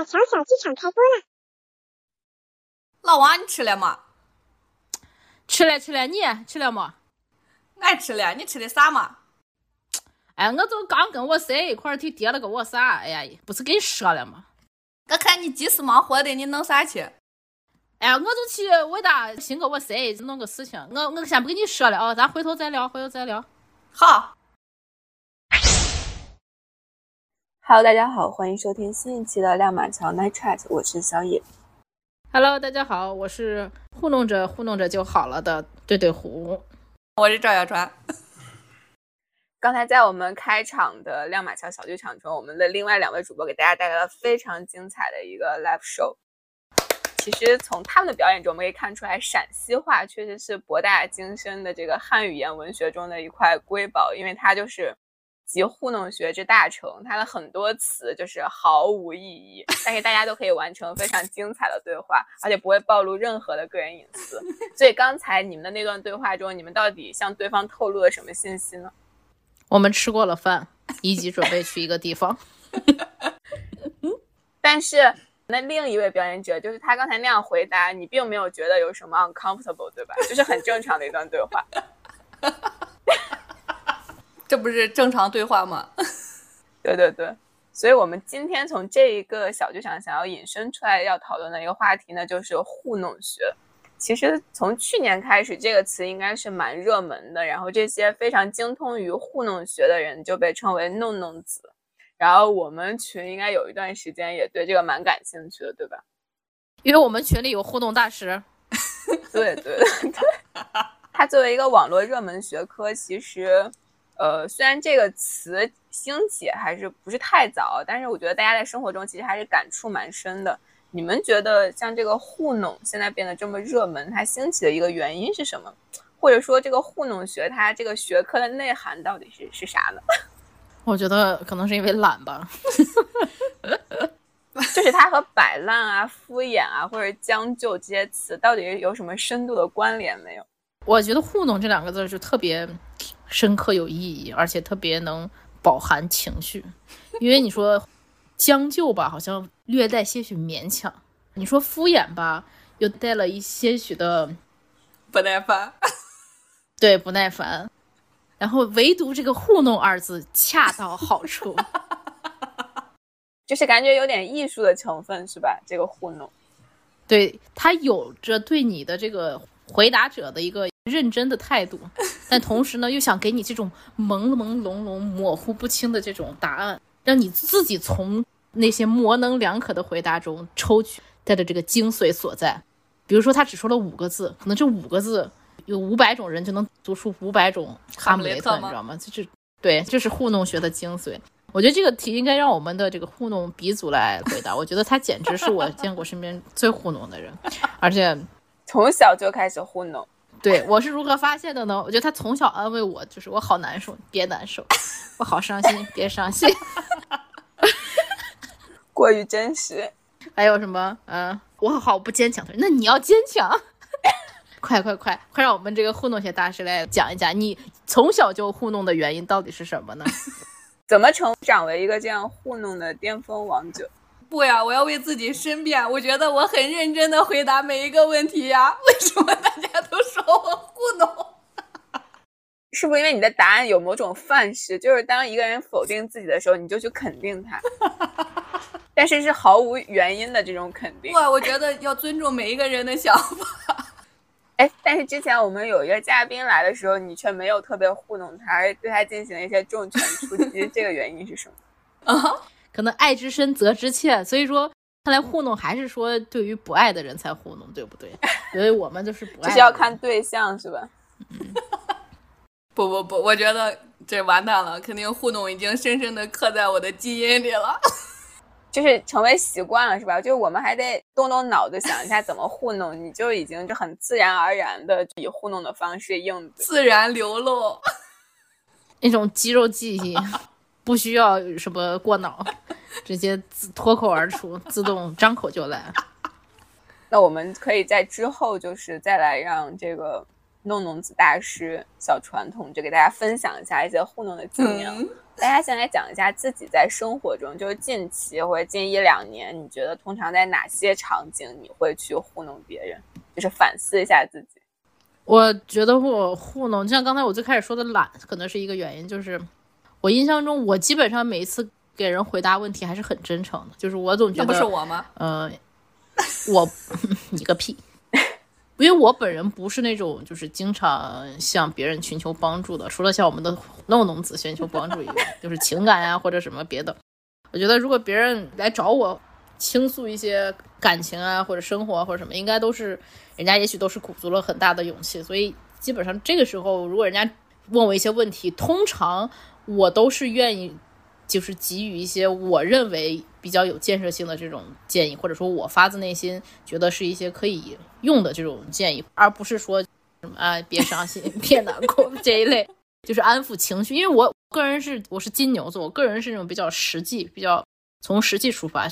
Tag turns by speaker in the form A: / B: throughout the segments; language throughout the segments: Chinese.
A: 马桥小剧场开播了。
B: 老王，你吃了吗？
C: 吃了吃了，你吃了吗？
B: 俺吃了，你吃的啥嘛？
C: 哎，我就刚跟我谁一块儿去叠了个我啥，哎呀，不是跟你说了吗？
B: 我看你急死忙活的，你弄啥去？
C: 哎呀，我就去为大新给我谁弄个事情，我我先不跟你说了啊，咱回头再聊，回头再聊。
B: 好。
D: Hello，大家好，欢迎收听新一期的亮马桥 Night Chat，我是小野。
C: Hello，大家好，我是糊弄着糊弄着就好了的对对胡，
B: 我是赵小川。
D: 刚才在我们开场的亮马桥小剧场中，我们的另外两位主播给大家带来了非常精彩的一个 live show。其实从他们的表演中，我们可以看出来，陕西话确实是博大精深的这个汉语言文学中的一块瑰宝，因为它就是集糊弄学之大成，它的很多词就是毫无意义，但是大家都可以完成非常精彩的对话，而且不会暴露任何的个人隐私。所以刚才你们的那段对话中，你们到底向对方透露了什么信息呢？
C: 我们吃过了饭，以及准备去一个地方。
D: 但是那另一位表演者，就是他刚才那样回答，你并没有觉得有什么 uncomfortable，对吧？就是很正常的一段对话。
B: 这不是正常对话吗？
D: 对对对，所以我们今天从这一个小剧场想要引申出来要讨论的一个话题呢，就是糊弄学。其实从去年开始，这个词应该是蛮热门的，然后这些非常精通于糊弄学的人就被称为弄弄子。然后我们群应该有一段时间也对这个蛮感兴趣的，对吧？
C: 因为我们群里有互动大师。
D: 对对对，它作为一个网络热门学科，其实，呃，虽然这个词兴起还是不是太早，但是我觉得大家在生活中其实还是感触蛮深的。你们觉得像这个糊弄现在变得这么热门，它兴起的一个原因是什么？或者说这个糊弄学它这个学科的内涵到底是是啥呢？
C: 我觉得可能是因为懒吧，
D: 就是它和摆烂啊、敷衍啊或者将就这些词到底有什么深度的关联没有？
C: 我觉得“糊弄”这两个字就特别深刻有意义，而且特别能饱含情绪。因为你说将就吧，好像略带些许勉强；你说敷衍吧，又带了一些许的
B: 不耐烦。
C: 对，不耐烦。然后唯独这个“糊弄”二字恰到好处，
D: 就是感觉有点艺术的成分，是吧？这个糊弄，
C: 对他有着对你的这个回答者的一个认真的态度，但同时呢，又想给你这种朦朦胧胧、模糊不清的这种答案，让你自己从那些模棱两可的回答中抽取它的这个精髓所在。比如说，他只说了五个字，可能这五个字。有五百种人就能读出五百种哈姆雷特，你知道吗？就是对，就是糊弄学的精髓。我觉得这个题应该让我们的这个糊弄鼻祖来回答。我觉得他简直是我见过身边最糊弄的人，而且
D: 从小就开始糊弄。
C: 对我是如何发现的呢？我觉得他从小安慰我，就是我好难受，别难受；我好伤心，别伤心。
D: 过于真实。
C: 还有什么？嗯，我好不坚强。那你要坚强。快快快快，让我们这个糊弄学大师来讲一讲，你从小就糊弄的原因到底是什么呢？
D: 怎么成长为一个这样糊弄的巅峰王者？
B: 不呀，我要为自己申辩。我觉得我很认真的回答每一个问题呀，为什么大家都说我糊弄？
D: 是不是因为你的答案有某种范式？就是当一个人否定自己的时候，你就去肯定他，但是是毫无原因的这种肯定。
B: 不，我觉得要尊重每一个人的想法。
D: 哎，但是之前我们有一个嘉宾来的时候，你却没有特别糊弄他，而对他进行了一些重拳出击，这个原因是什么？
B: 啊，
C: 可能爱之深责之切，所以说看来糊弄还是说对于不爱的人才糊弄，对不对？所以我们就是不爱，
D: 就是要看对象，是吧？
C: 嗯，
B: 不不不，我觉得这完蛋了，肯定糊弄已经深深的刻在我的基因里了。
D: 就是成为习惯了，是吧？就是我们还得动动脑子想一下怎么糊弄，你就已经就很自然而然的以糊弄的方式应对，
B: 自然流露，
C: 那种肌肉记忆，不需要什么过脑，直接脱口而出，自动张口就来。
D: 那我们可以在之后就是再来让这个弄弄子大师小传统就给大家分享一下一些糊弄的经验。
B: 嗯
D: 大家先来讲一下自己在生活中，就是近期或者近一两年，你觉得通常在哪些场景你会去糊弄别人？就是反思一下自己。
C: 我觉得我糊弄，就像刚才我最开始说的懒，可能是一个原因。就是我印象中，我基本上每一次给人回答问题还是很真诚的。就是我总觉得，
B: 那不是我吗？
C: 呃，我 你个屁！因为我本人不是那种就是经常向别人寻求帮助的，除了向我们的弄弄子寻求帮助以外，就是情感呀或者什么别的。我觉得如果别人来找我倾诉一些感情啊或者生活或者什么，应该都是人家也许都是鼓足了很大的勇气。所以基本上这个时候，如果人家问我一些问题，通常我都是愿意。就是给予一些我认为比较有建设性的这种建议，或者说我发自内心觉得是一些可以用的这种建议，而不是说什么啊别伤心、别难过这一类，就是安抚情绪。因为我个人是我是金牛座，我个人是那种比较实际、比较从实际出发，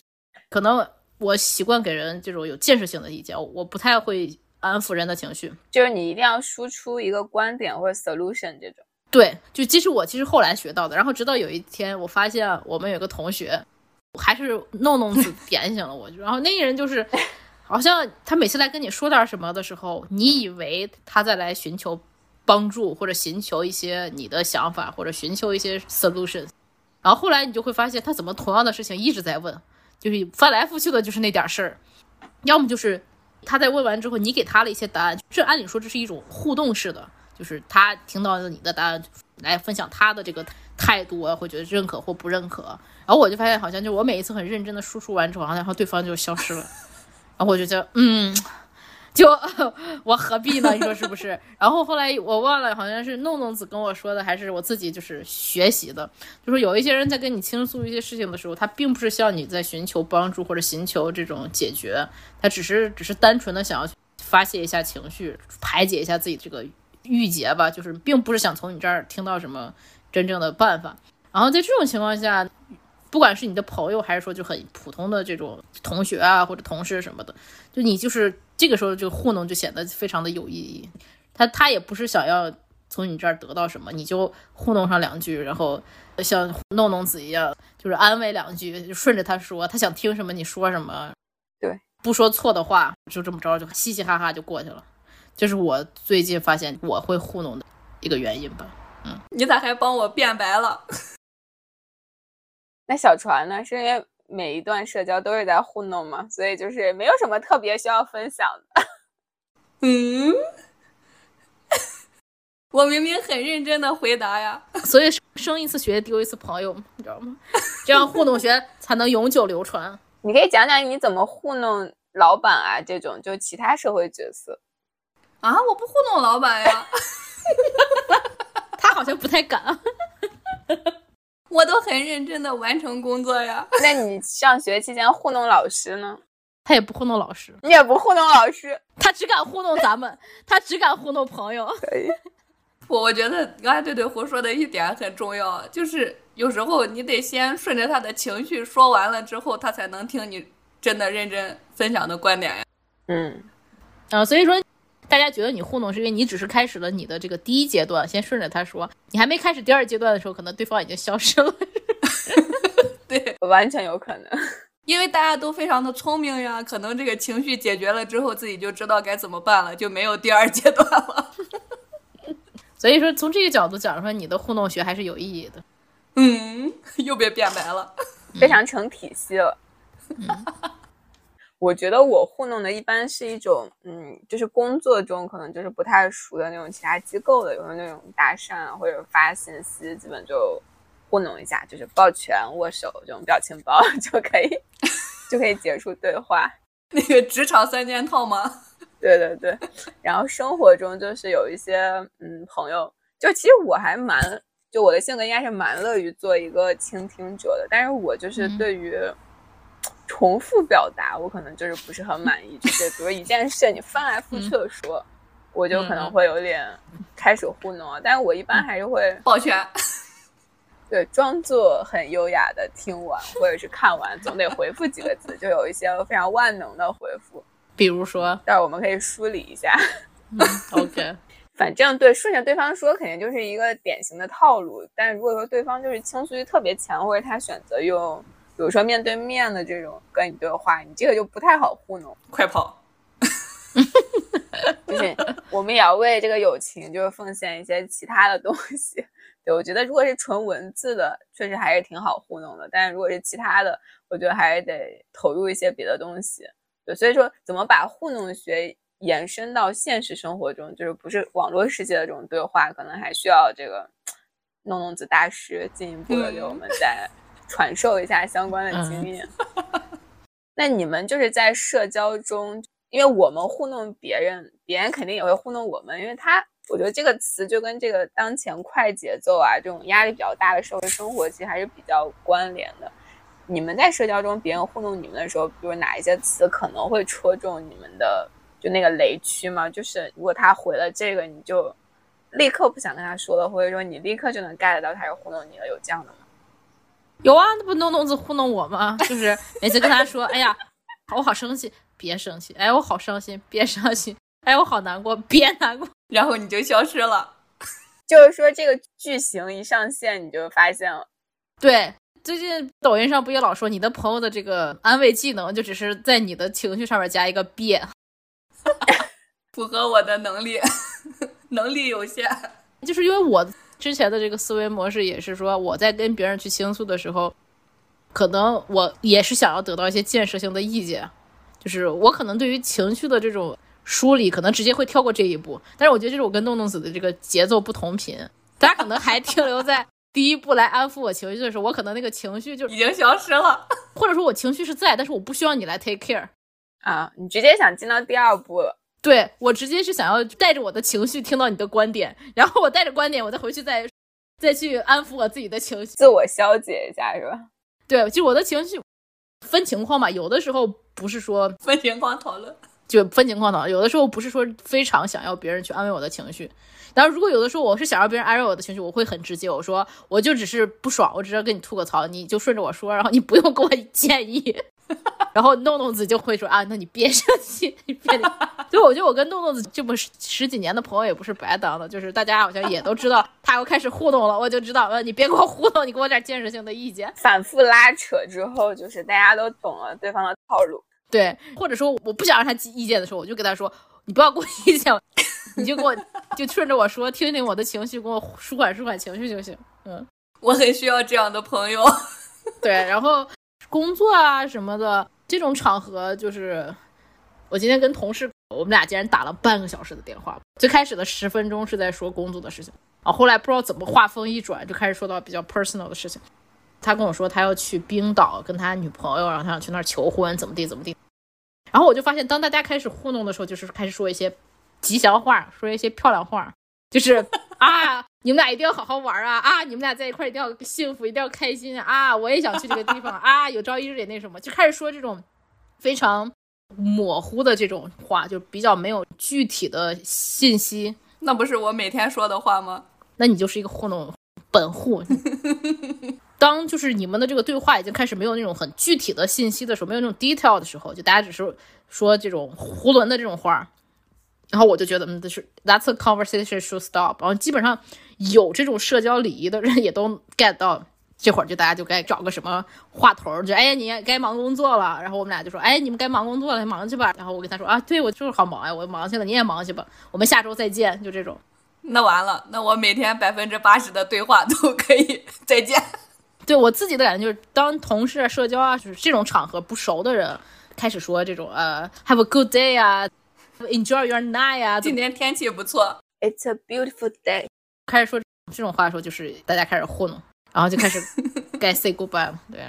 C: 可能我习惯给人这种有建设性的意见，我不太会安抚人的情绪。
D: 就是你一定要输出一个观点或者 solution 这种。
C: 对，就即使我其实后来学到的，然后直到有一天我发现我们有个同学，还是弄弄子 点醒了我，然后那个人就是，好像他每次来跟你说点什么的时候，你以为他在来寻求帮助或者寻求一些你的想法或者寻求一些 solution，然后后来你就会发现他怎么同样的事情一直在问，就是翻来覆去的就是那点事儿，要么就是他在问完之后你给他了一些答案，这按理说这是一种互动式的。就是他听到了你的答案，来分享他的这个态度啊，会觉得认可或不认可。然后我就发现，好像就我每一次很认真的输出完之后，然后对方就消失了。然后我就觉得，嗯，就我何必呢？你说是不是？然后后来我忘了，好像是弄弄子跟我说的，还是我自己就是学习的。就是有一些人在跟你倾诉一些事情的时候，他并不是向你在寻求帮助或者寻求这种解决，他只是只是单纯的想要发泄一下情绪，排解一下自己这个。郁结吧，就是并不是想从你这儿听到什么真正的办法。然后在这种情况下，不管是你的朋友，还是说就很普通的这种同学啊或者同事什么的，就你就是这个时候就糊弄就显得非常的有意义。他他也不是想要从你这儿得到什么，你就糊弄上两句，然后像弄弄子一样，就是安慰两句，就顺着他说，他想听什么你说什么，
D: 对，
C: 不说错的话，就这么着就嘻嘻哈哈就过去了。这是我最近发现我会糊弄的一个原因吧，嗯，
B: 你咋还帮我变白了？
D: 那小船呢？是因为每一段社交都是在糊弄嘛？所以就是没有什么特别需要分享的。
B: 嗯，我明明很认真的回答呀。
C: 所以生一次学丢一次朋友，你知道吗？这样糊弄学才能永久流传。
D: 你可以讲讲你怎么糊弄老板啊，这种就其他社会角色。
B: 啊！我不糊弄老板呀，
C: 他好像不太敢。
B: 我都很认真的完成工作呀。
D: 那你上学期间糊弄老师呢？
C: 他也不糊弄老师，
D: 你也不糊弄老师，
C: 他只敢糊弄咱们，他只敢糊弄朋友。
B: 我我觉得刚才对对胡说的一点很重要，就是有时候你得先顺着他的情绪说完了之后，他才能听你真的认真分享的观点呀。
D: 嗯，
C: 啊，所以说。大家觉得你糊弄，是因为你只是开始了你的这个第一阶段，先顺着他说，你还没开始第二阶段的时候，可能对方已经消失了。
B: 对，
D: 完全有可能，
B: 因为大家都非常的聪明呀，可能这个情绪解决了之后，自己就知道该怎么办了，就没有第二阶段了。
C: 所以说，从这个角度讲，说你的糊弄学还是有意义的。
B: 嗯，又被变白了，
D: 非常成体系了。我觉得我糊弄的一般是一种，嗯，就是工作中可能就是不太熟的那种其他机构的，有的那种搭讪啊，或者发信息，基本就糊弄一下，就是抱拳、握手这种表情包 就可以，就可以结束对话。
B: 那个职场三件套吗？
D: 对对对。然后生活中就是有一些，嗯，朋友，就其实我还蛮，就我的性格应该是蛮乐于做一个倾听者的，但是我就是对于。重复表达，我可能就是不是很满意。就是比如一件事，你翻来覆去的说，我就可能会有点开始糊弄啊。但是我一般还是会
B: 抱拳，
D: 对，装作很优雅的听完或者是看完，总得回复几个字，就有一些非常万能的回复。
C: 比如说，
D: 但是我们可以梳理一下。
C: OK，
D: 反正对顺着对方说，肯定就是一个典型的套路。但如果说对方就是倾诉欲特别强，或者他选择用，比如说面对面的这种跟你对话，你这个就不太好糊弄。
B: 快跑！
D: 就是我们也要为这个友情，就是奉献一些其他的东西。对我觉得，如果是纯文字的，确实还是挺好糊弄的。但是如果是其他的，我觉得还是得投入一些别的东西。对，所以说怎么把糊弄学延伸到现实生活中，就是不是网络世界的这种对话，可能还需要这个 弄弄子大师进一步的给我们再传授一下相关的经验。那你们就是在社交中。因为我们糊弄别人，别人肯定也会糊弄我们。因为他，我觉得这个词就跟这个当前快节奏啊，这种压力比较大的社会生活，其实还是比较关联的。你们在社交中，别人糊弄你们的时候，比如哪一些词可能会戳中你们的就那个雷区吗？就是如果他回了这个，你就立刻不想跟他说了，或者说你立刻就能 get 到他是糊弄你了，有这样的吗？
C: 有啊，那不弄弄子糊弄我吗？就是每次跟他说，哎呀，我好生气。别生气，哎，我好伤心，别伤心，哎，我好难过，别难过，
B: 然后你就消失了。
D: 就是说，这个剧情一上线，你就发现了。
C: 对，最近抖音上不也老说，你的朋友的这个安慰技能，就只是在你的情绪上面加一个别，
B: 符合我的能力，能力有限。
C: 就是因为我之前的这个思维模式也是说，我在跟别人去倾诉的时候，可能我也是想要得到一些建设性的意见。就是我可能对于情绪的这种梳理，可能直接会跳过这一步。但是我觉得，这是我跟弄弄子的这个节奏不同频。大家可能还停留在第一步来安抚我情绪的时候，我可能那个情绪就
B: 已经消失了，
C: 或者说我情绪是在，但是我不需要你来 take care
D: 啊。你直接想进到第二步了。
C: 对我直接是想要带着我的情绪听到你的观点，然后我带着观点，我再回去再再去安抚我自己的情绪，
D: 自我消解一下，是吧？
C: 对，就我的情绪分情况吧，有的时候。不是说
B: 分情况讨论，
C: 就分情况讨论。有的时候不是说非常想要别人去安慰我的情绪，但是如果有的时候我是想要别人安慰我的情绪，我会很直接，我说我就只是不爽，我只是跟你吐个槽，你就顺着我说，然后你不用给我建议。然后弄弄子就会说啊，那你别生气，你别。就我觉得我跟弄弄子这么十几年的朋友也不是白当的，就是大家好像也都知道他要开始互动了，我就知道，呃，你别给我互动，你给我点建设性的意见。
D: 反复拉扯之后，就是大家都懂了对方的套路。
C: 对，或者说我不想让他提意见的时候，我就跟他说，你不要给我意见，你就给我就顺着我说，听听我的情绪，给我舒缓舒缓情绪就行。嗯，
B: 我很需要这样的朋友。
C: 对，然后工作啊什么的这种场合，就是我今天跟同事，我们俩竟然打了半个小时的电话。最开始的十分钟是在说工作的事情，啊，后来不知道怎么话锋一转，就开始说到比较 personal 的事情。他跟我说他要去冰岛跟他女朋友，然后他想去那儿求婚，怎么地怎么地。然后我就发现，当大家开始糊弄的时候，就是开始说一些吉祥话，说一些漂亮话，就是啊，你们俩一定要好好玩啊，啊，你们俩在一块一定要幸福，一定要开心啊，我也想去这个地方 啊，有朝一日也那什么，就开始说这种非常模糊的这种话，就比较没有具体的信息。
B: 那不是我每天说的话吗？
C: 那你就是一个糊弄本户。当就是你们的这个对话已经开始没有那种很具体的信息的时候，没有那种 detail 的时候，就大家只是说这种囫囵的这种话，然后我就觉得，嗯，这是 that's a conversation should stop。然后基本上有这种社交礼仪的人也都 get 到，这会儿就大家就该找个什么话头，就哎，你该忙工作了。然后我们俩就说，哎，你们该忙工作了，忙去吧。然后我跟他说，啊，对我就是好忙呀，我忙去了，你也忙去吧，我们下周再见，就这种。
B: 那完了，那我每天百分之八十的对话都可以再见。
C: 对我自己的感觉就是，当同事啊、社交啊，就是这种场合不熟的人开始说这种呃，Have a good day 啊，Enjoy your night 啊，
B: 今天天气不错
D: ，It's a beautiful day，
C: 开始说这种话的时候，就是大家开始糊弄，然后就开始 该 say goodbye 了。对，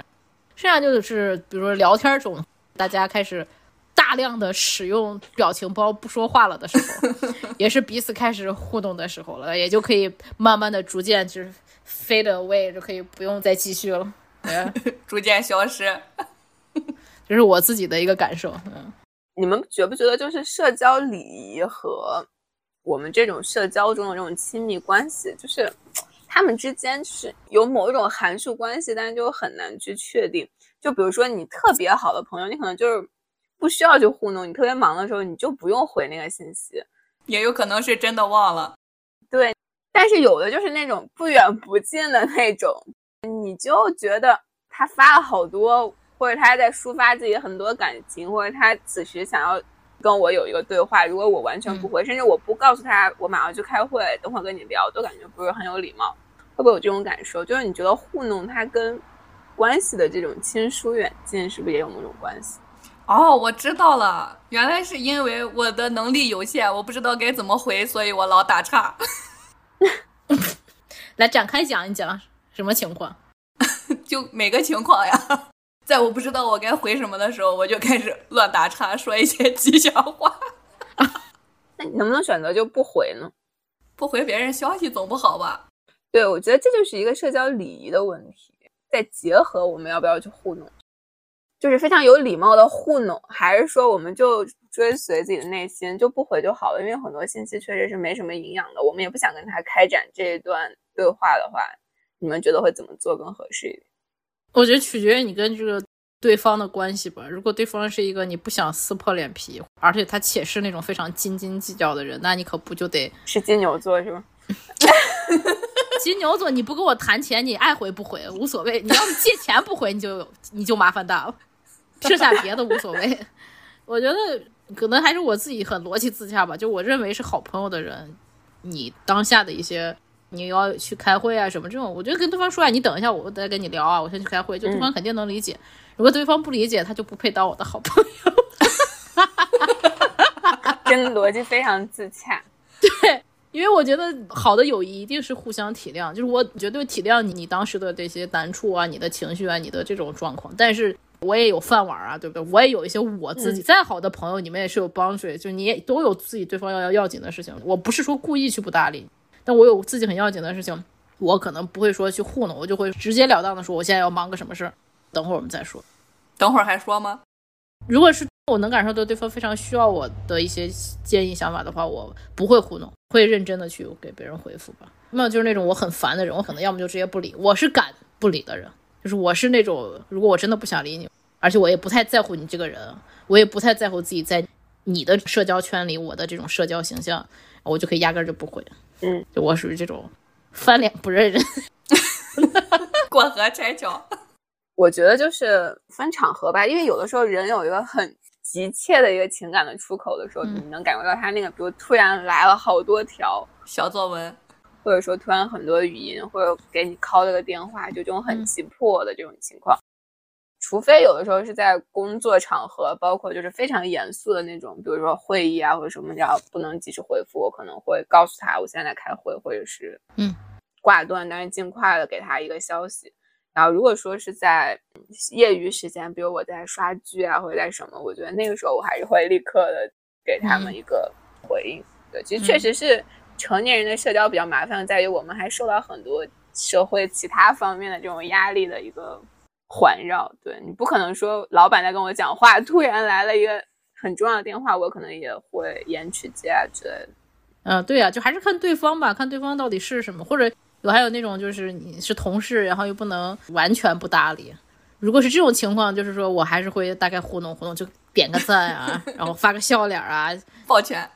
C: 剩下就是比如说聊天中，大家开始大量的使用表情包不说话了的时候，也是彼此开始互动的时候了，也就可以慢慢的逐渐就是。fade away 就可以不用再继续了，对
B: 逐渐消失，
C: 这是我自己的一个感受。嗯，
D: 你们觉不觉得就是社交礼仪和我们这种社交中的这种亲密关系，就是 他们之间是有某一种函数关系，但是就很难去确定。就比如说你特别好的朋友，你可能就是不需要去糊弄；你特别忙的时候，你就不用回那个信息。
B: 也有可能是真的忘了。
D: 对，但是有的就是那种不远不近的那种，你就觉得他发了好多，或者他在抒发自己很多感情，或者他此时想要跟我有一个对话，如果我完全不回，甚至我不告诉他我马上去开会，等会儿跟你聊，都感觉不是很有礼貌。会不会有这种感受？就是你觉得糊弄他跟关系的这种亲疏远近，是不是也有某种关系？
B: 哦，我知道了，原来是因为我的能力有限，我不知道该怎么回，所以我老打岔。
C: 来展开讲一讲什么情况？
B: 就每个情况呀，在我不知道我该回什么的时候，我就开始乱打岔，说一些吉祥话。
D: 那你能不能选择就不回呢？
B: 不回别人消息总不好吧？
D: 对，我觉得这就是一个社交礼仪的问题。再结合我们要不要去糊弄？就是非常有礼貌的糊弄，还是说我们就追随自己的内心就不回就好了？因为很多信息确实是没什么营养的，我们也不想跟他开展这一段对话的话，你们觉得会怎么做更合适一点？
C: 我觉得取决于你跟这个对方的关系吧。如果对方是一个你不想撕破脸皮，而且他且是那种非常斤斤计较的人，那你可不就得
D: 是金牛座是吗？
C: 金牛座，你不跟我谈钱，你爱回不回无所谓。你要是借钱不回，你就你就麻烦大了。剩下别的无所谓，我觉得可能还是我自己很逻辑自洽吧。就我认为是好朋友的人，你当下的一些你要去开会啊什么这种，我觉得跟对方说啊，你等一下，我再跟你聊啊，我先去开会，就对方肯定能理解。如果对方不理解，他就不配当我的好朋友。
D: 真 逻辑非常自洽，
C: 对，因为我觉得好的友谊一定是互相体谅，就是我绝对体谅你你当时的这些难处啊，你的情绪啊，你的这种状况，但是。我也有饭碗啊，对不对？我也有一些我自己再好的朋友，你们也是有帮助，就你也都有自己对方要要要紧的事情。我不是说故意去不搭理，但我有自己很要紧的事情，我可能不会说去糊弄，我就会直截了当的说，我现在要忙个什么事儿，等会儿我们再说。
B: 等会儿还说吗？
C: 如果是我能感受到对方非常需要我的一些建议想法的话，我不会糊弄，会认真的去给别人回复吧。那就是那种我很烦的人，我可能要么就直接不理，我是敢不理的人。就是我是那种，如果我真的不想理你，而且我也不太在乎你这个人，我也不太在乎自己在你的社交圈里我的这种社交形象，我就可以压根儿就不回。
D: 嗯，
C: 就我属于这种翻脸不认人，
B: 过河拆桥。
D: 我觉得就是分场合吧，因为有的时候人有一个很急切的一个情感的出口的时候，你能感觉到他那个，比如突然来了好多条
B: 小作文。
D: 或者说突然很多语音，或者给你 call 了个电话，就这种很急迫的这种情况，除非有的时候是在工作场合，包括就是非常严肃的那种，比如说会议啊或者什么，要不能及时回复，我可能会告诉他我现在在开会，或者是
C: 嗯
D: 挂断，但是尽快的给他一个消息。然后如果说是在业余时间，比如我在刷剧啊或者在什么，我觉得那个时候我还是会立刻的给他们一个回应。对，其实确实是。成年人的社交比较麻烦，在于我们还受到很多社会其他方面的这种压力的一个环绕。对你不可能说老板在跟我讲话，突然来了一个很重要的电话，我可能也会延迟接啊之类的。
C: 嗯，对呀，就还是看对方吧，看对方到底是什么。或者有还有那种就是你是同事，然后又不能完全不搭理。如果是这种情况，就是说我还是会大概糊弄糊弄，就点个赞啊，然后发个笑脸啊，
B: 抱拳。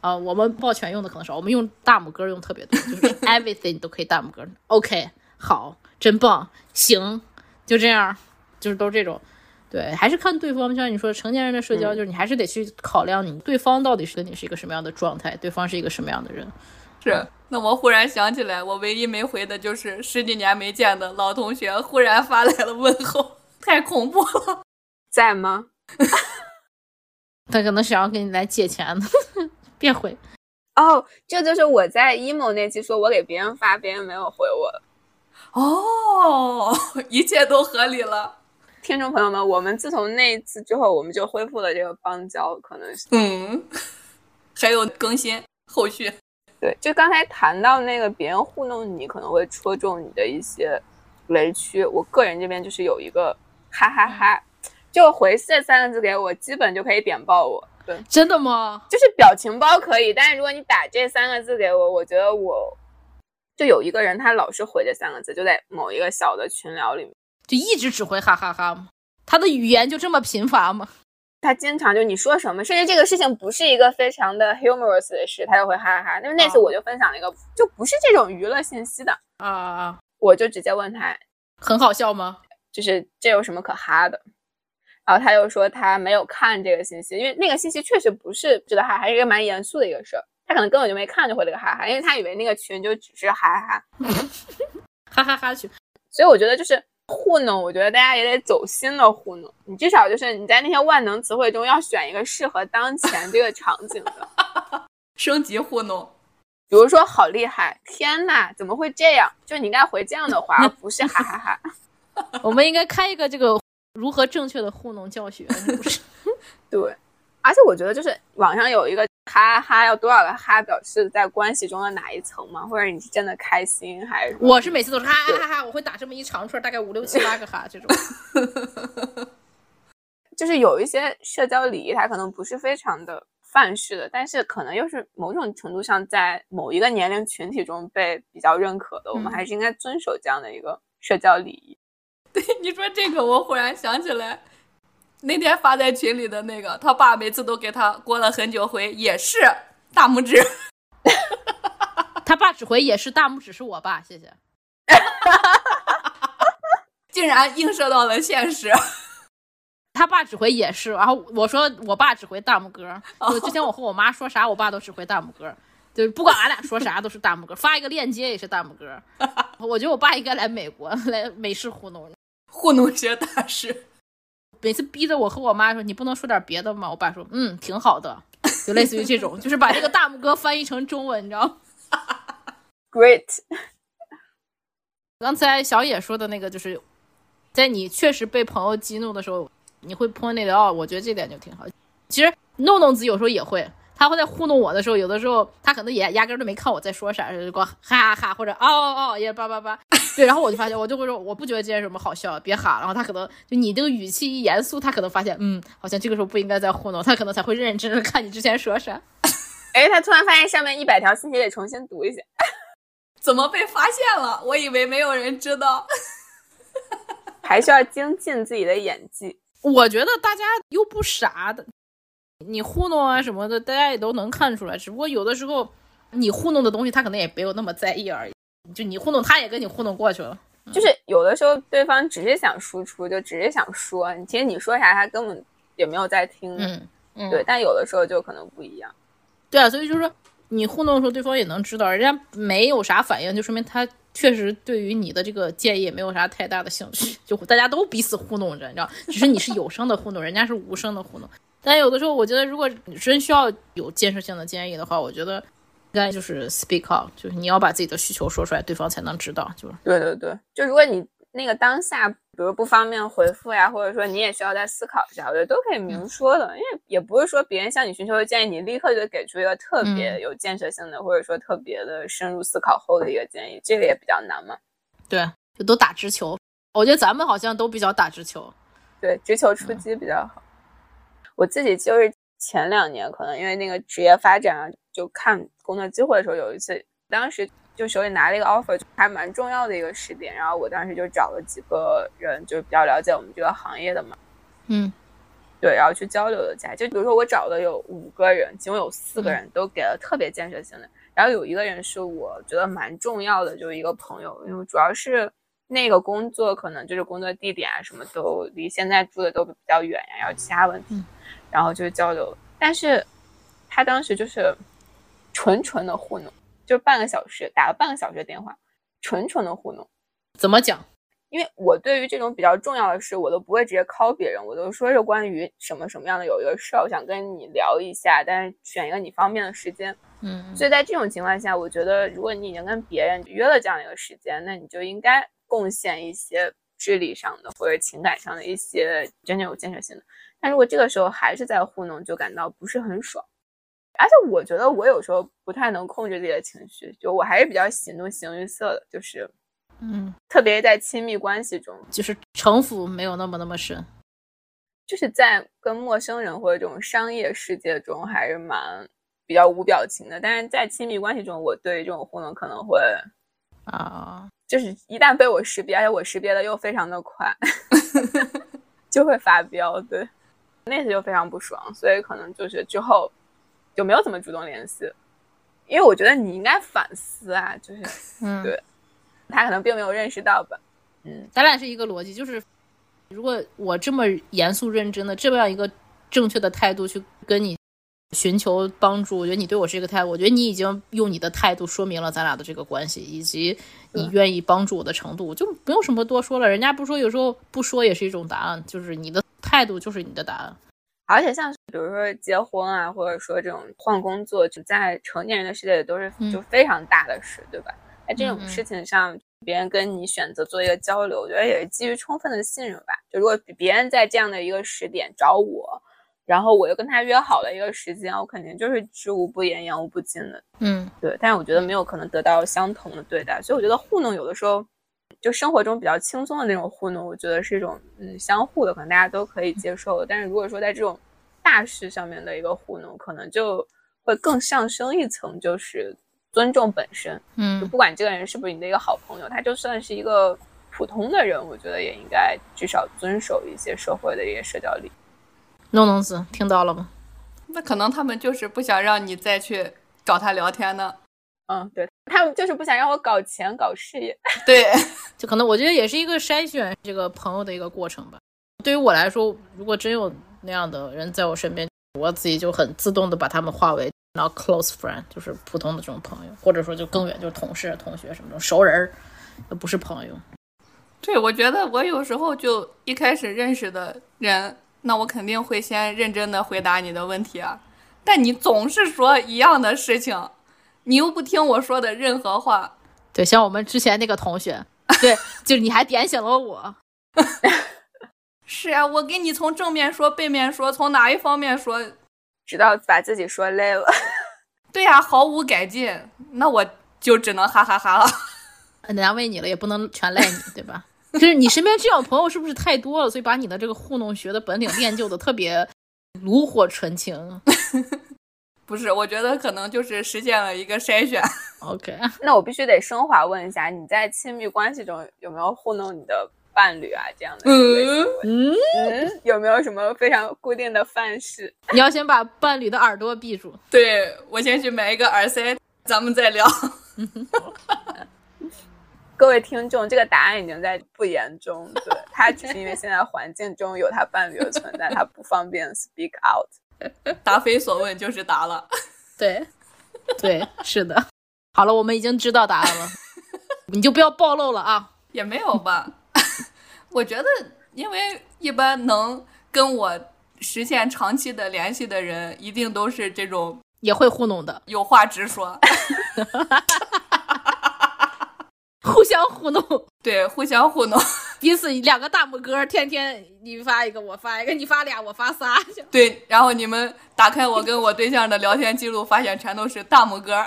C: 啊，我们抱拳用的可能少，我们用大拇哥用特别多，就是 everything 都可以大拇哥。OK，好，真棒，行，就这样，就是都这种。对，还是看对方，像你说成年人的社交，就是你还是得去考量你对方到底是跟你是一个什么样的状态，对方是一个什么样的人。
B: 是，那我忽然想起来，我唯一没回的就是十几年没见的老同学忽然发来了问候，太恐怖了，
D: 在吗？
C: 他可能想要跟你来借钱呢。别回
D: 哦，这就是我在 emo 那期说，我给别人发，别人没有回我。
B: 哦，一切都合理了。
D: 听众朋友们，我们自从那一次之后，我们就恢复了这个邦交，可能是
B: 嗯，还有更新后续。
D: 对，就刚才谈到那个别人糊弄你，可能会戳中你的一些雷区。我个人这边就是有一个哈哈哈，就回这三个字给我，基本就可以点爆我。
C: 对真的吗？
D: 就是表情包可以，但是如果你打这三个字给我，我觉得我就有一个人，他老是回这三个字，就在某一个小的群聊里面，
C: 就一直只回哈哈哈吗？他的语言就这么贫乏吗？
D: 他经常就你说什么，甚至这个事情不是一个非常的 humorous 的事，他就会哈哈哈。那那次我就分享了一个，就不是这种娱乐信息的
C: 啊啊，
D: 我就直接问他，
C: 很好笑吗？
D: 就是这有什么可哈的？然后他又说他没有看这个信息，因为那个信息确实不是值得哈，还是一个蛮严肃的一个事儿。他可能根本就没看就回了个哈哈，因为他以为那个群就只是哈哈
C: 哈哈哈群。
D: 所以我觉得就是糊弄，我觉得大家也得走心的糊弄。你至少就是你在那些万能词汇中要选一个适合当前这个 场景的
B: 升级糊弄。
D: 比如说好厉害，天呐，怎么会这样？就你应该回这样的话，而不是哈哈哈。
C: 我们应该开一个这个如何正确的糊弄教学，不是？
D: 对，而且我觉得就是网上有一个哈哈要多少个哈表示在关系中的哪一层吗？或者你是真的开心还是？
C: 我是每次都是哈哈哈哈，我会打这么一长串，大概五六七八个哈这种。
D: 就是有一些社交礼仪，它可能不是非常的范式的，但是可能又是某种程度上在某一个年龄群体中被比较认可的，我们还是应该遵守这样的一个社交礼仪。
B: 对你说这个，我忽然想起来，那天发在群里的那个，他爸每次都给他过了很久回，也是大拇指。
C: 他爸只回也是大拇指，是我爸，谢谢。
B: 竟然映射到了现实。
C: 他爸只回也是，然后我说我爸只回大拇哥。就之前我和我妈说啥，我爸都只回大拇哥。就是不管俺俩说啥都是大拇哥，发一个链接也是大拇哥。我觉得我爸应该来美国来美式糊弄，
B: 糊弄些大师。
C: 每次逼着我和我妈说：“你不能说点别的吗？”我爸说：“嗯，挺好的。”就类似于这种，就是把这个大拇哥翻译成中文，你知道吗
D: ？Great。
C: 刚才小野说的那个，就是在你确实被朋友激怒的时候，你会泼那料，我觉得这点就挺好。其实弄弄子有时候也会。他会在糊弄我的时候，有的时候他可能也压根都没看我在说啥，就光哈哈哈或者哦哦哦也叭叭叭，对，然后我就发现我就会说我不觉得这件什么好笑，别哈。然后他可能就你这个语气一严肃，他可能发现嗯，好像这个时候不应该再糊弄，他可能才会认认真真看你之前说啥。
D: 哎，他突然发现上面一百条信息得重新读一下，
B: 怎么被发现了？我以为没有人知道，
D: 还需要精进自己的演技。
C: 我觉得大家又不傻的。你糊弄啊什么的，大家也都能看出来。只不过有的时候，你糊弄的东西，他可能也没有那么在意而已。就你糊弄，他也跟你糊弄过去了。
D: 就是有的时候，对方只是想输出，就只是想说，其实你说啥，他根本也没有在听。
C: 嗯嗯。
D: 对，但有的时候就可能不一样。
C: 对啊，所以就是说，你糊弄的时候，对方也能知道，人家没有啥反应，就说明他确实对于你的这个建议也没有啥太大的兴趣。就大家都彼此糊弄着，你知道，只是你是有声的糊弄，人家是无声的糊弄。但有的时候，我觉得如果真需要有建设性的建议的话，我觉得应该就是 speak out，就是你要把自己的需求说出来，对方才能知道。就是
D: 对对对，就如果你那个当下，比如不方便回复呀，或者说你也需要再思考一下，我觉得都可以明说的，因为也不是说别人向你寻求的建议，你立刻就给出一个特别有建设性的，或者说特别的深入思考后的一个建议，这个也比较难嘛。
C: 对，就都打直球。我觉得咱们好像都比较打直球，
D: 对，直球出击比较好。我自己就是前两年可能因为那个职业发展啊，就看工作机会的时候，有一次当时就手里拿了一个 offer，还蛮重要的一个时点。然后我当时就找了几个人，就是比较了解我们这个行业的嘛，
C: 嗯，
D: 对，然后去交流了一下。就比如说我找的有五个人，其中有四个人都给了特别建设性的，然后有一个人是我觉得蛮重要的，就是一个朋友，因为主要是那个工作可能就是工作地点啊什么都离现在住的都比较远呀，然后其他问题。然后就是交流，但是他当时就是纯纯的糊弄，就半个小时打了半个小时的电话，纯纯的糊弄。
C: 怎么讲？
D: 因为我对于这种比较重要的事，我都不会直接 call 别人，我都说是关于什么什么样的有一个事儿，我想跟你聊一下，但是选一个你方便的时间。
C: 嗯，
D: 所以在这种情况下，我觉得如果你已经跟别人约了这样一个时间，那你就应该贡献一些智力上的或者情感上的一些真正有建设性的。但如果这个时候还是在糊弄，就感到不是很爽。而且我觉得我有时候不太能控制自己的情绪，就我还是比较喜怒形于色的，就是，
C: 嗯，
D: 特别在亲密关系中，
C: 就是城府没有那么那么深，
D: 就是在跟陌生人或者这种商业世界中还是蛮比较无表情的。但是在亲密关系中，我对这种糊弄可能会
C: 啊，
D: 就是一旦被我识别，而且我识别的又非常的快，就会发飙。对。那次就非常不爽，所以可能就是之后就没有怎么主动联系。因为我觉得你应该反思啊，就是
C: 嗯，
D: 对他可能并没有认识到吧。
C: 嗯，咱俩是一个逻辑，就是如果我这么严肃认真的这么样一个正确的态度去跟你寻求帮助，我觉得你对我是一个态度，我觉得你已经用你的态度说明了咱俩的这个关系，以及你愿意帮助我的程度，就不用什么多说了。人家不说，有时候不说也是一种答案，就是你的态度就是你的答案。
D: 而且像比如说结婚啊，或者说这种换工作，就在成年人的世界里都是就非常大的事，对吧？在这种事情上，别人跟你选择做一个交流，我觉得也是基于充分的信任吧。就如果别人在这样的一个时点找我，然后我又跟他约好了一个时间，我肯定就是知无不言，言无不尽的。
C: 嗯，
D: 对。但是我觉得没有可能得到相同的对待，所以我觉得糊弄有的时候，就生活中比较轻松的那种糊弄，我觉得是一种嗯相互的，可能大家都可以接受的。但是如果说在这种大事上面的一个糊弄，可能就会更上升一层，就是尊重本身。
C: 嗯，
D: 就不管这个人是不是你的一个好朋友，他就算是一个普通的人，我觉得也应该至少遵守一些社会的一些社交礼仪。
C: 弄弄子听到了吗？
B: 那可能他们就是不想让你再去找他聊天呢。
D: 嗯，对他们就是不想让我搞钱搞事业。
B: 对，
C: 就可能我觉得也是一个筛选这个朋友的一个过程吧。对于我来说，如果真有那样的人在我身边，我自己就很自动的把他们划为 not close friend，就是普通的这种朋友，或者说就更远，就是同事、同学什么的熟人儿，不是朋友。
B: 对，我觉得我有时候就一开始认识的人，那我肯定会先认真的回答你的问题啊。但你总是说一样的事情，你又不听我说的任何话。
C: 对，像我们之前那个同学，对，就是你还点醒了我。
B: 是啊，我给你从正面说、背面说，从哪一方面说，
D: 直到把自己说累了。
B: 对呀、毫无改进，那我就只能哈哈哈了。
C: 难为你了，也不能全赖你，对吧？就是你身边这样的朋友是不是太多了？所以把你的这个糊弄学的本领练就的特别炉火纯青。
B: 不是，我觉得可能就是实现了一个筛选。
C: OK，
D: 那我必须得升华问一下，你在亲密关系中有没有糊弄你的伴侣啊？这样的
C: 嗯，
D: 嗯，有没有什么非常固定的范式？
C: 你要先把伴侣的耳朵闭住。
B: 对我先去买一个耳塞，咱们再聊。
D: 各位听众，这个答案已经在不言中，对他只是因为现在环境中有他伴侣的存在，他不方便 speak out。
B: 答非所问就是答了。
C: 对，对，是的。好了，我们已经知道答案了，你就不要暴露了啊。
B: 也没有吧，我觉得，因为一般能跟我实现长期的联系的人，一定都是这种
C: 也会糊弄的，
B: 有话直说，
C: 互相糊弄，
B: 对，互相糊弄，
C: 彼此两个大拇哥，天天你发一个，我发一个，你发俩，我发仨。
B: 对，然后你们打开我跟我对象的聊天记录，发现全都是大拇哥。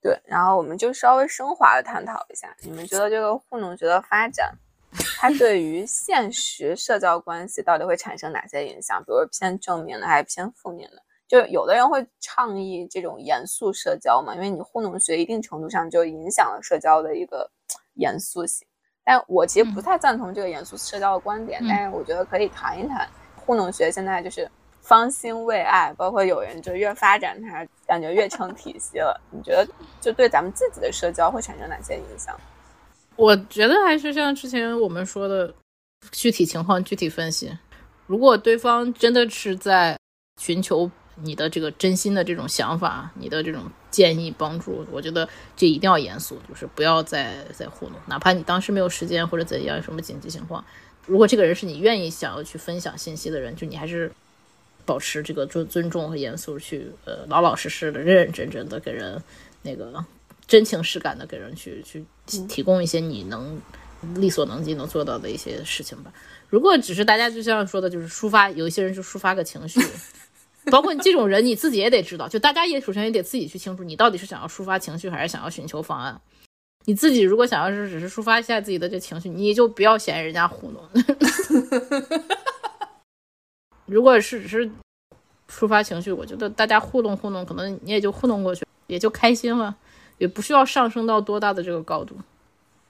D: 对，然后我们就稍微升华的探讨一下，你们觉得这个糊弄学的发展，它对于现实社交关系到底会产生哪些影响？比如偏正面的还是偏负面的？就有的人会倡议这种严肃社交嘛，因为你糊弄学一定程度上就影响了社交的一个严肃性。但我其实不太赞同这个严肃社交的观点，
C: 嗯
D: 但是我觉得可以谈一谈糊弄学现在就是方兴未艾，包括有人就越发展它，感觉越成体系了。你觉得就对咱们自己的社交会产生哪些影响？
C: 我觉得还是像之前我们说的，具体情况具体分析。如果对方真的是在寻求你的这个真心的这种想法，你的这种建议帮助，我觉得这一定要严肃，就是不要再再糊弄，哪怕你当时没有时间或者怎样，有什么紧急情况，如果这个人是你愿意想要去分享信息的人，就你还是保持这个尊尊重和严肃去，呃，老老实实的、认认真真的给人那个真情实感的给人去去提提供一些你能力所能及能做到的一些事情吧。如果只是大家就像说的，就是抒发，有一些人就抒发个情绪，包括你这种人，你自己也得知道，就大家也首先也得自己去清楚，你到底是想要抒发情绪，还是想要寻求方案。你自己如果想要是只是抒发一下自己的这情绪，你就不要嫌人家糊弄。如果是只是抒发情绪，我觉得大家糊弄糊弄，可能你也就糊弄过去，也就开心了，也不需要上升到多大的这个高度。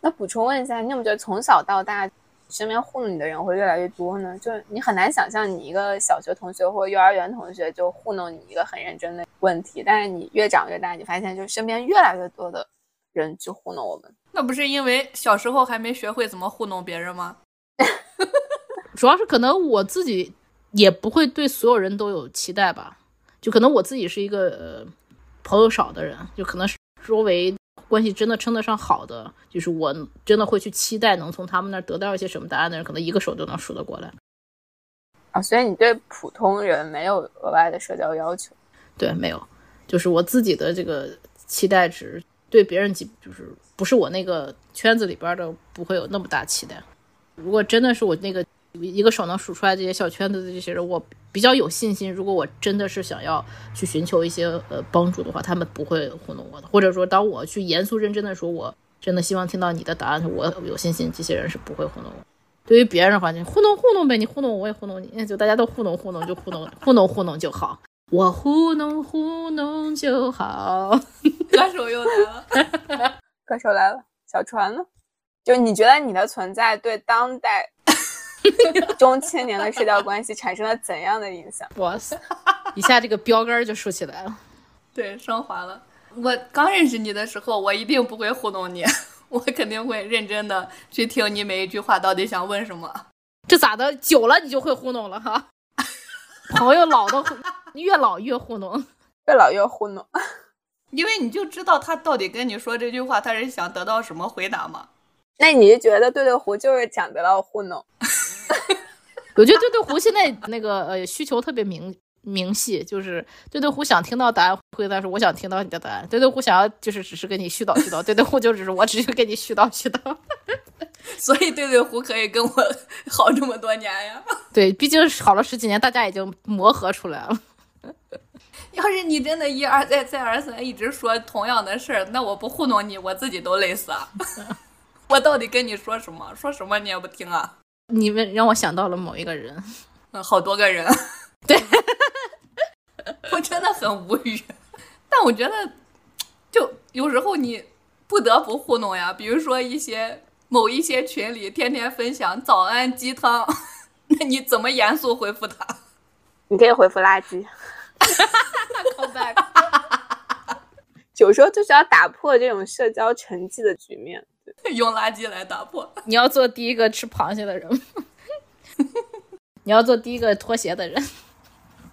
D: 那补充问一下，你有没有觉得从小到大，身边糊弄你的人会越来越多呢？就是你很难想象，你一个小学同学或幼儿园同学就糊弄你一个很认真的问题，但是你越长越大，你发现就身边越来越多的人去糊弄我们。
B: 那不是因为小时候还没学会怎么糊弄别人吗？
C: 主要是可能我自己也不会对所有人都有期待吧，就可能我自己是一个呃朋友少的人，就可能是周围关系真的称得上好的，就是我真的会去期待能从他们那儿得到一些什么答案的人，可能一个手都能数得过来。
D: 啊，所以你对普通人没有额外的社交要求？
C: 对，没有，就是我自己的这个期待值，对别人就是不是我那个圈子里边的，不会有那么大期待。如果真的是我那个一个手能数出来这些小圈子的这些人，我比较有信心。如果我真的是想要去寻求一些呃帮助的话，他们不会糊弄我的。或者说，当我去严肃认真的说，我真的希望听到你的答案，我有信心这些人是不会糊弄我。对于别人的话，你糊弄糊弄呗，你糊弄我，我也糊弄你，就大家都糊弄糊弄，就糊弄糊弄糊弄就好。我糊弄糊弄就好。
B: 歌手又来了
D: 歌手来了，小船呢？就你觉得你的存在对当代 中青年的社交关系产生了怎样的影响？
C: 哇塞，一下这个标杆就竖起来了。
B: 对，升华了。我刚认识你的时候，我一定不会糊弄你，我肯定会认真的去听你每一句话到底想问什么。
C: 这咋的？久了你就会糊弄了哈？朋友老的越老越糊弄，
D: 越老越糊弄，
B: 因为你就知道他到底跟你说这句话，他是想得到什么回答吗？
D: 那你觉得对对胡就是想得到糊弄？
C: 我觉得对对胡现在那个呃需求特别明明细，就是对对胡想听到答案，回答说我想听到你的答案。对对胡想要就是只是跟你絮叨絮叨，对对胡就只是我只是跟你絮叨絮叨。
B: 所以对对胡可以跟我好这么多年呀？
C: 对，毕竟好了十几年，大家已经磨合出来了。
B: 要是你真的一而再再而三一直说同样的事儿，那我不糊弄你，我自己都累死啊！我到底跟你说什么？说什么你也不听啊！
C: 你们让我想到了某一个人，
B: 嗯，好多个人，
C: 对，
B: 我真的很无语。但我觉得，就有时候你不得不糊弄呀。比如说一些某一些群里天天分享早安鸡汤，那你怎么严肃回复他？
D: 你可以回复垃圾。
B: Come back。
D: 有时候就是要打破这种社交沉寂的局面。
B: 用垃圾来打破。
C: 你要做第一个吃螃蟹的人，你要做第一个脱鞋的人。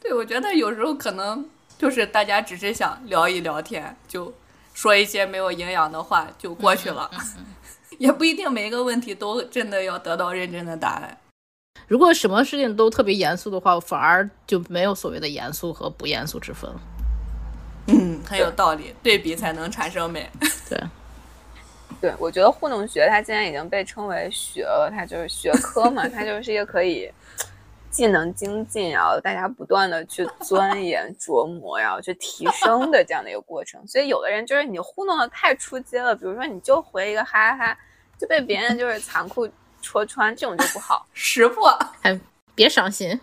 B: 对，我觉得有时候可能就是大家只是想聊一聊天，就说一些没有营养的话就过去了，也不一定每一个问题都真的要得到认真的答案。
C: 如果什么事情都特别严肃的话，反而就没有所谓的严肃和不严肃之分。
B: 嗯，很有道理，对比才能产生美。
C: 对，
D: 对，我觉得糊弄学它既然已经被称为学了，它就是学科嘛，它就是一个可以技能精进，然后大家不断的去钻研琢磨，然后去提升的这样的一个过程。所以有的人就是你糊弄的太出街了，比如说你就回一个哈哈哈，就被别人就是残酷戳穿，这种就不好。
B: 识破，
C: 还别伤心。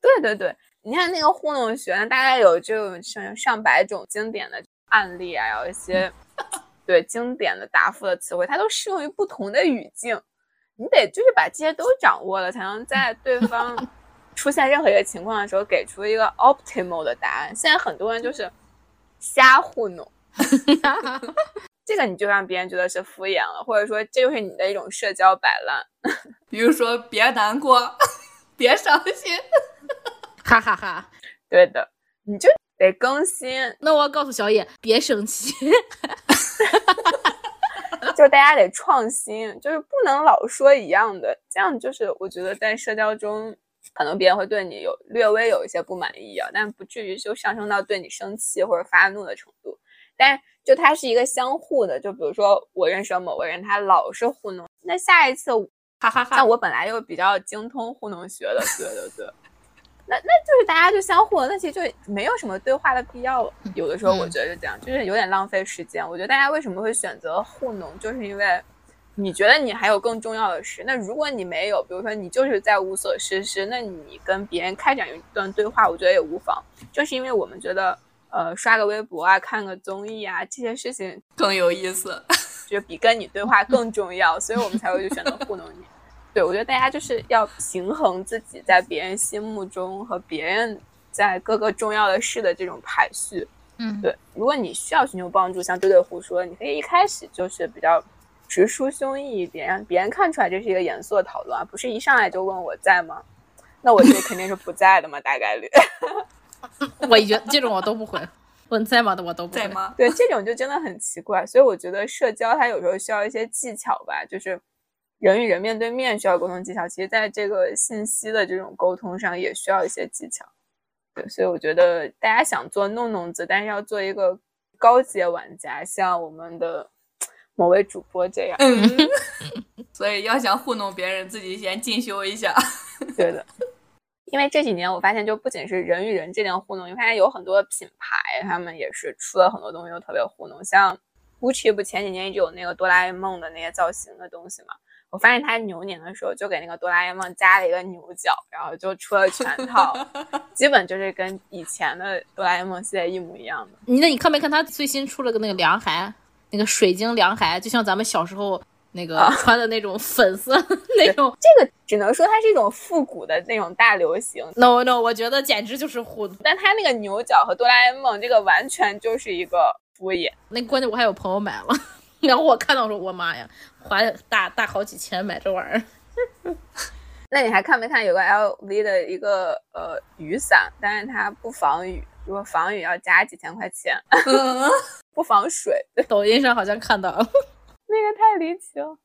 D: 对对对。你看那个糊弄学，大概有这种上上百种经典的案例啊，有一些 对经典的答复的词汇，它都适用于不同的语境。你得就是把这些都掌握了，才能在对方 出现任何一个情况的时候，给出一个 optimal 的答案。现在很多人就是瞎糊弄，这个你就让别人觉得是敷衍了，或者说这就是你的一种社交摆烂。
B: 比如说别难过，别伤心。
C: 哈哈哈，
D: 对的，你就得更新。
C: 那我要告诉小野，别生气，
D: 就大家得创新，就是不能老说一样的，这样就是我觉得在社交中，可能别人会对你有略微有一些不满意啊，但不至于就上升到对你生气或者发怒的程度。但就它是一个相互的，就比如说我认识某个人，他老是糊弄，那下一次，
B: 哈哈哈，
D: 那我本来又比较精通糊弄学的，对对对。那那就是大家就相互，那其实就没有什么对话的必要了。有的时候我觉得是这样，就是有点浪费时间。我觉得大家为什么会选择糊弄，就是因为你觉得你还有更重要的事。那如果你没有，比如说你就是在无所事事，那你跟别人开展一段对话，我觉得也无妨。就是因为我们觉得，呃，刷个微博啊，看个综艺啊，这些事情
B: 更有意思。
D: 就是比跟你对话 更重要，所以我们才会去选择糊弄你。对，我觉得大家就是要平衡自己在别人心目中和别人在各个重要的事的这种排序。
C: 嗯，
D: 对，如果你需要寻求帮助，像对对胡说，你可以一开始就是比较直抒胸臆一点，让别人看出来这是一个严肃的讨论，而不是一上来就问我在吗？那我这肯定是不在的嘛，大概率。
C: 我觉得这种我都不回，问在吗的我都不。
B: 在吗？
D: 对，这种就真的很奇怪，所以我觉得社交它有时候需要一些技巧吧，就是人与人面对面需要沟通技巧，其实在这个信息的这种沟通上也需要一些技巧。对，所以我觉得大家想做弄弄子，但是要做一个高阶玩家，像我们的 某位主播这样。
B: 嗯，所以要想糊弄别人，自己先进修一下。
D: 对的。因为这几年我发现，就不仅是人与人之间糊弄，你发现有很多品牌，他们也是出了很多东西，都特别糊弄。像 Gucci 不前几年一直有那个哆啦 A 梦的那些造型的东西嘛？我发现他牛年的时候就给那个哆啦 A 梦加了一个牛角，然后就出了全套，基本就是跟以前的哆啦 A 梦系列一模一样的。
C: 你那你看没看他最新出了个那个凉鞋，那个水晶凉鞋，就像咱们小时候。那个穿的那种粉色那种，
D: 这个只能说它是一种复古的那种大流行。
C: No No，我觉得简直就是糊涂。
D: 但它那个牛角和哆啦 A 梦这个完全就是一个敷衍。
C: 那关键我还有朋友买了，然后我看到说，我妈呀，花大大好几千买这玩意儿。
D: 那你还看没看有个 LV 的一个呃雨伞，但是它不防雨，如果防雨要加几千块钱，不防水。
C: 抖音上好像看到了。
D: 那个太离奇了，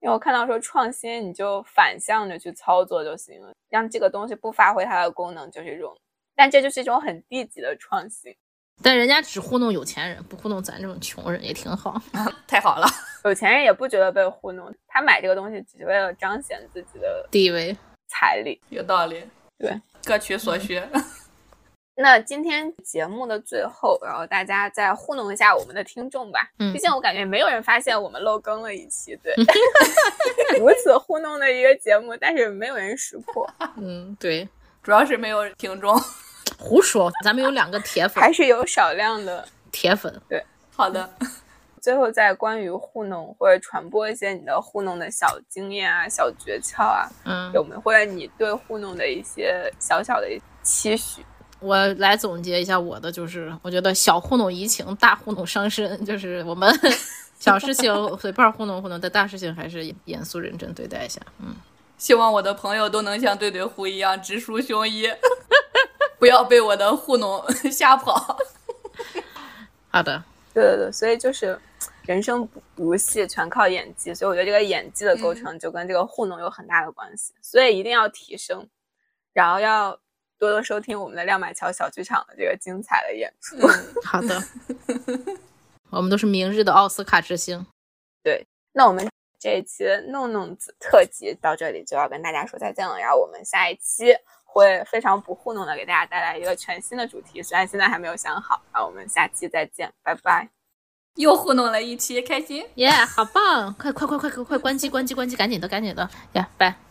D: 因为我看到说创新，你就反向着去操作就行了，让这个东西不发挥它的功能，就是一种，但这就是一种很低级的创新。
C: 但人家只糊弄有钱人，不糊弄咱这种穷人也挺好。
B: 太好了，
D: 有钱人也不觉得被糊弄，他买这个东西只是为了彰显自己的
C: 地位、
D: 财力，
B: 有道理。
D: 对，
B: 各取所需。
D: 那今天节目的最后，然后大家再糊弄一下我们的听众吧。
C: 嗯，
D: 毕竟我感觉没有人发现我们漏更了一期，对，如此糊弄的一个节目，但是没有人识破。
C: 嗯，对，
B: 主要是没有听众。
C: 胡说，咱们有两个铁粉，
D: 还是有少量的
C: 铁粉。
D: 对，
B: 好的。
D: 最后再关于糊弄或者传播一些你的糊弄的小经验啊、小诀窍啊，
C: 嗯，
D: 有没有或者你对糊弄的一些小小的期许？
C: 我来总结一下我的，就是我觉得小糊弄怡情，大糊弄伤身。就是我们 小事情随便糊弄糊弄，但大事情还是严肃认真对待一下。嗯，
B: 希望我的朋友都能像对对胡一样直抒胸臆，不要被我的糊弄吓跑。
C: 好的，
D: 对对对，所以就是人生不如戏，全靠演技。所以我觉得这个演技的构成就跟这个糊弄有很大的关系，所以一定要提升，然后要。多多收听我们的亮马桥小剧场的这个精彩的演出。
C: 好的，我们都是明日的奥斯卡之星。
D: 对，那我们这一期弄弄子特辑到这里就要跟大家说再见了。然后我们下一期会非常不糊弄的给大家带来一个全新的主题，虽然现在还没有想好。那我们下期再见，拜拜。
B: 又糊弄了一期，开心
C: 耶，好棒！快快快快快快关机关机关机，赶紧的赶紧的呀，拜。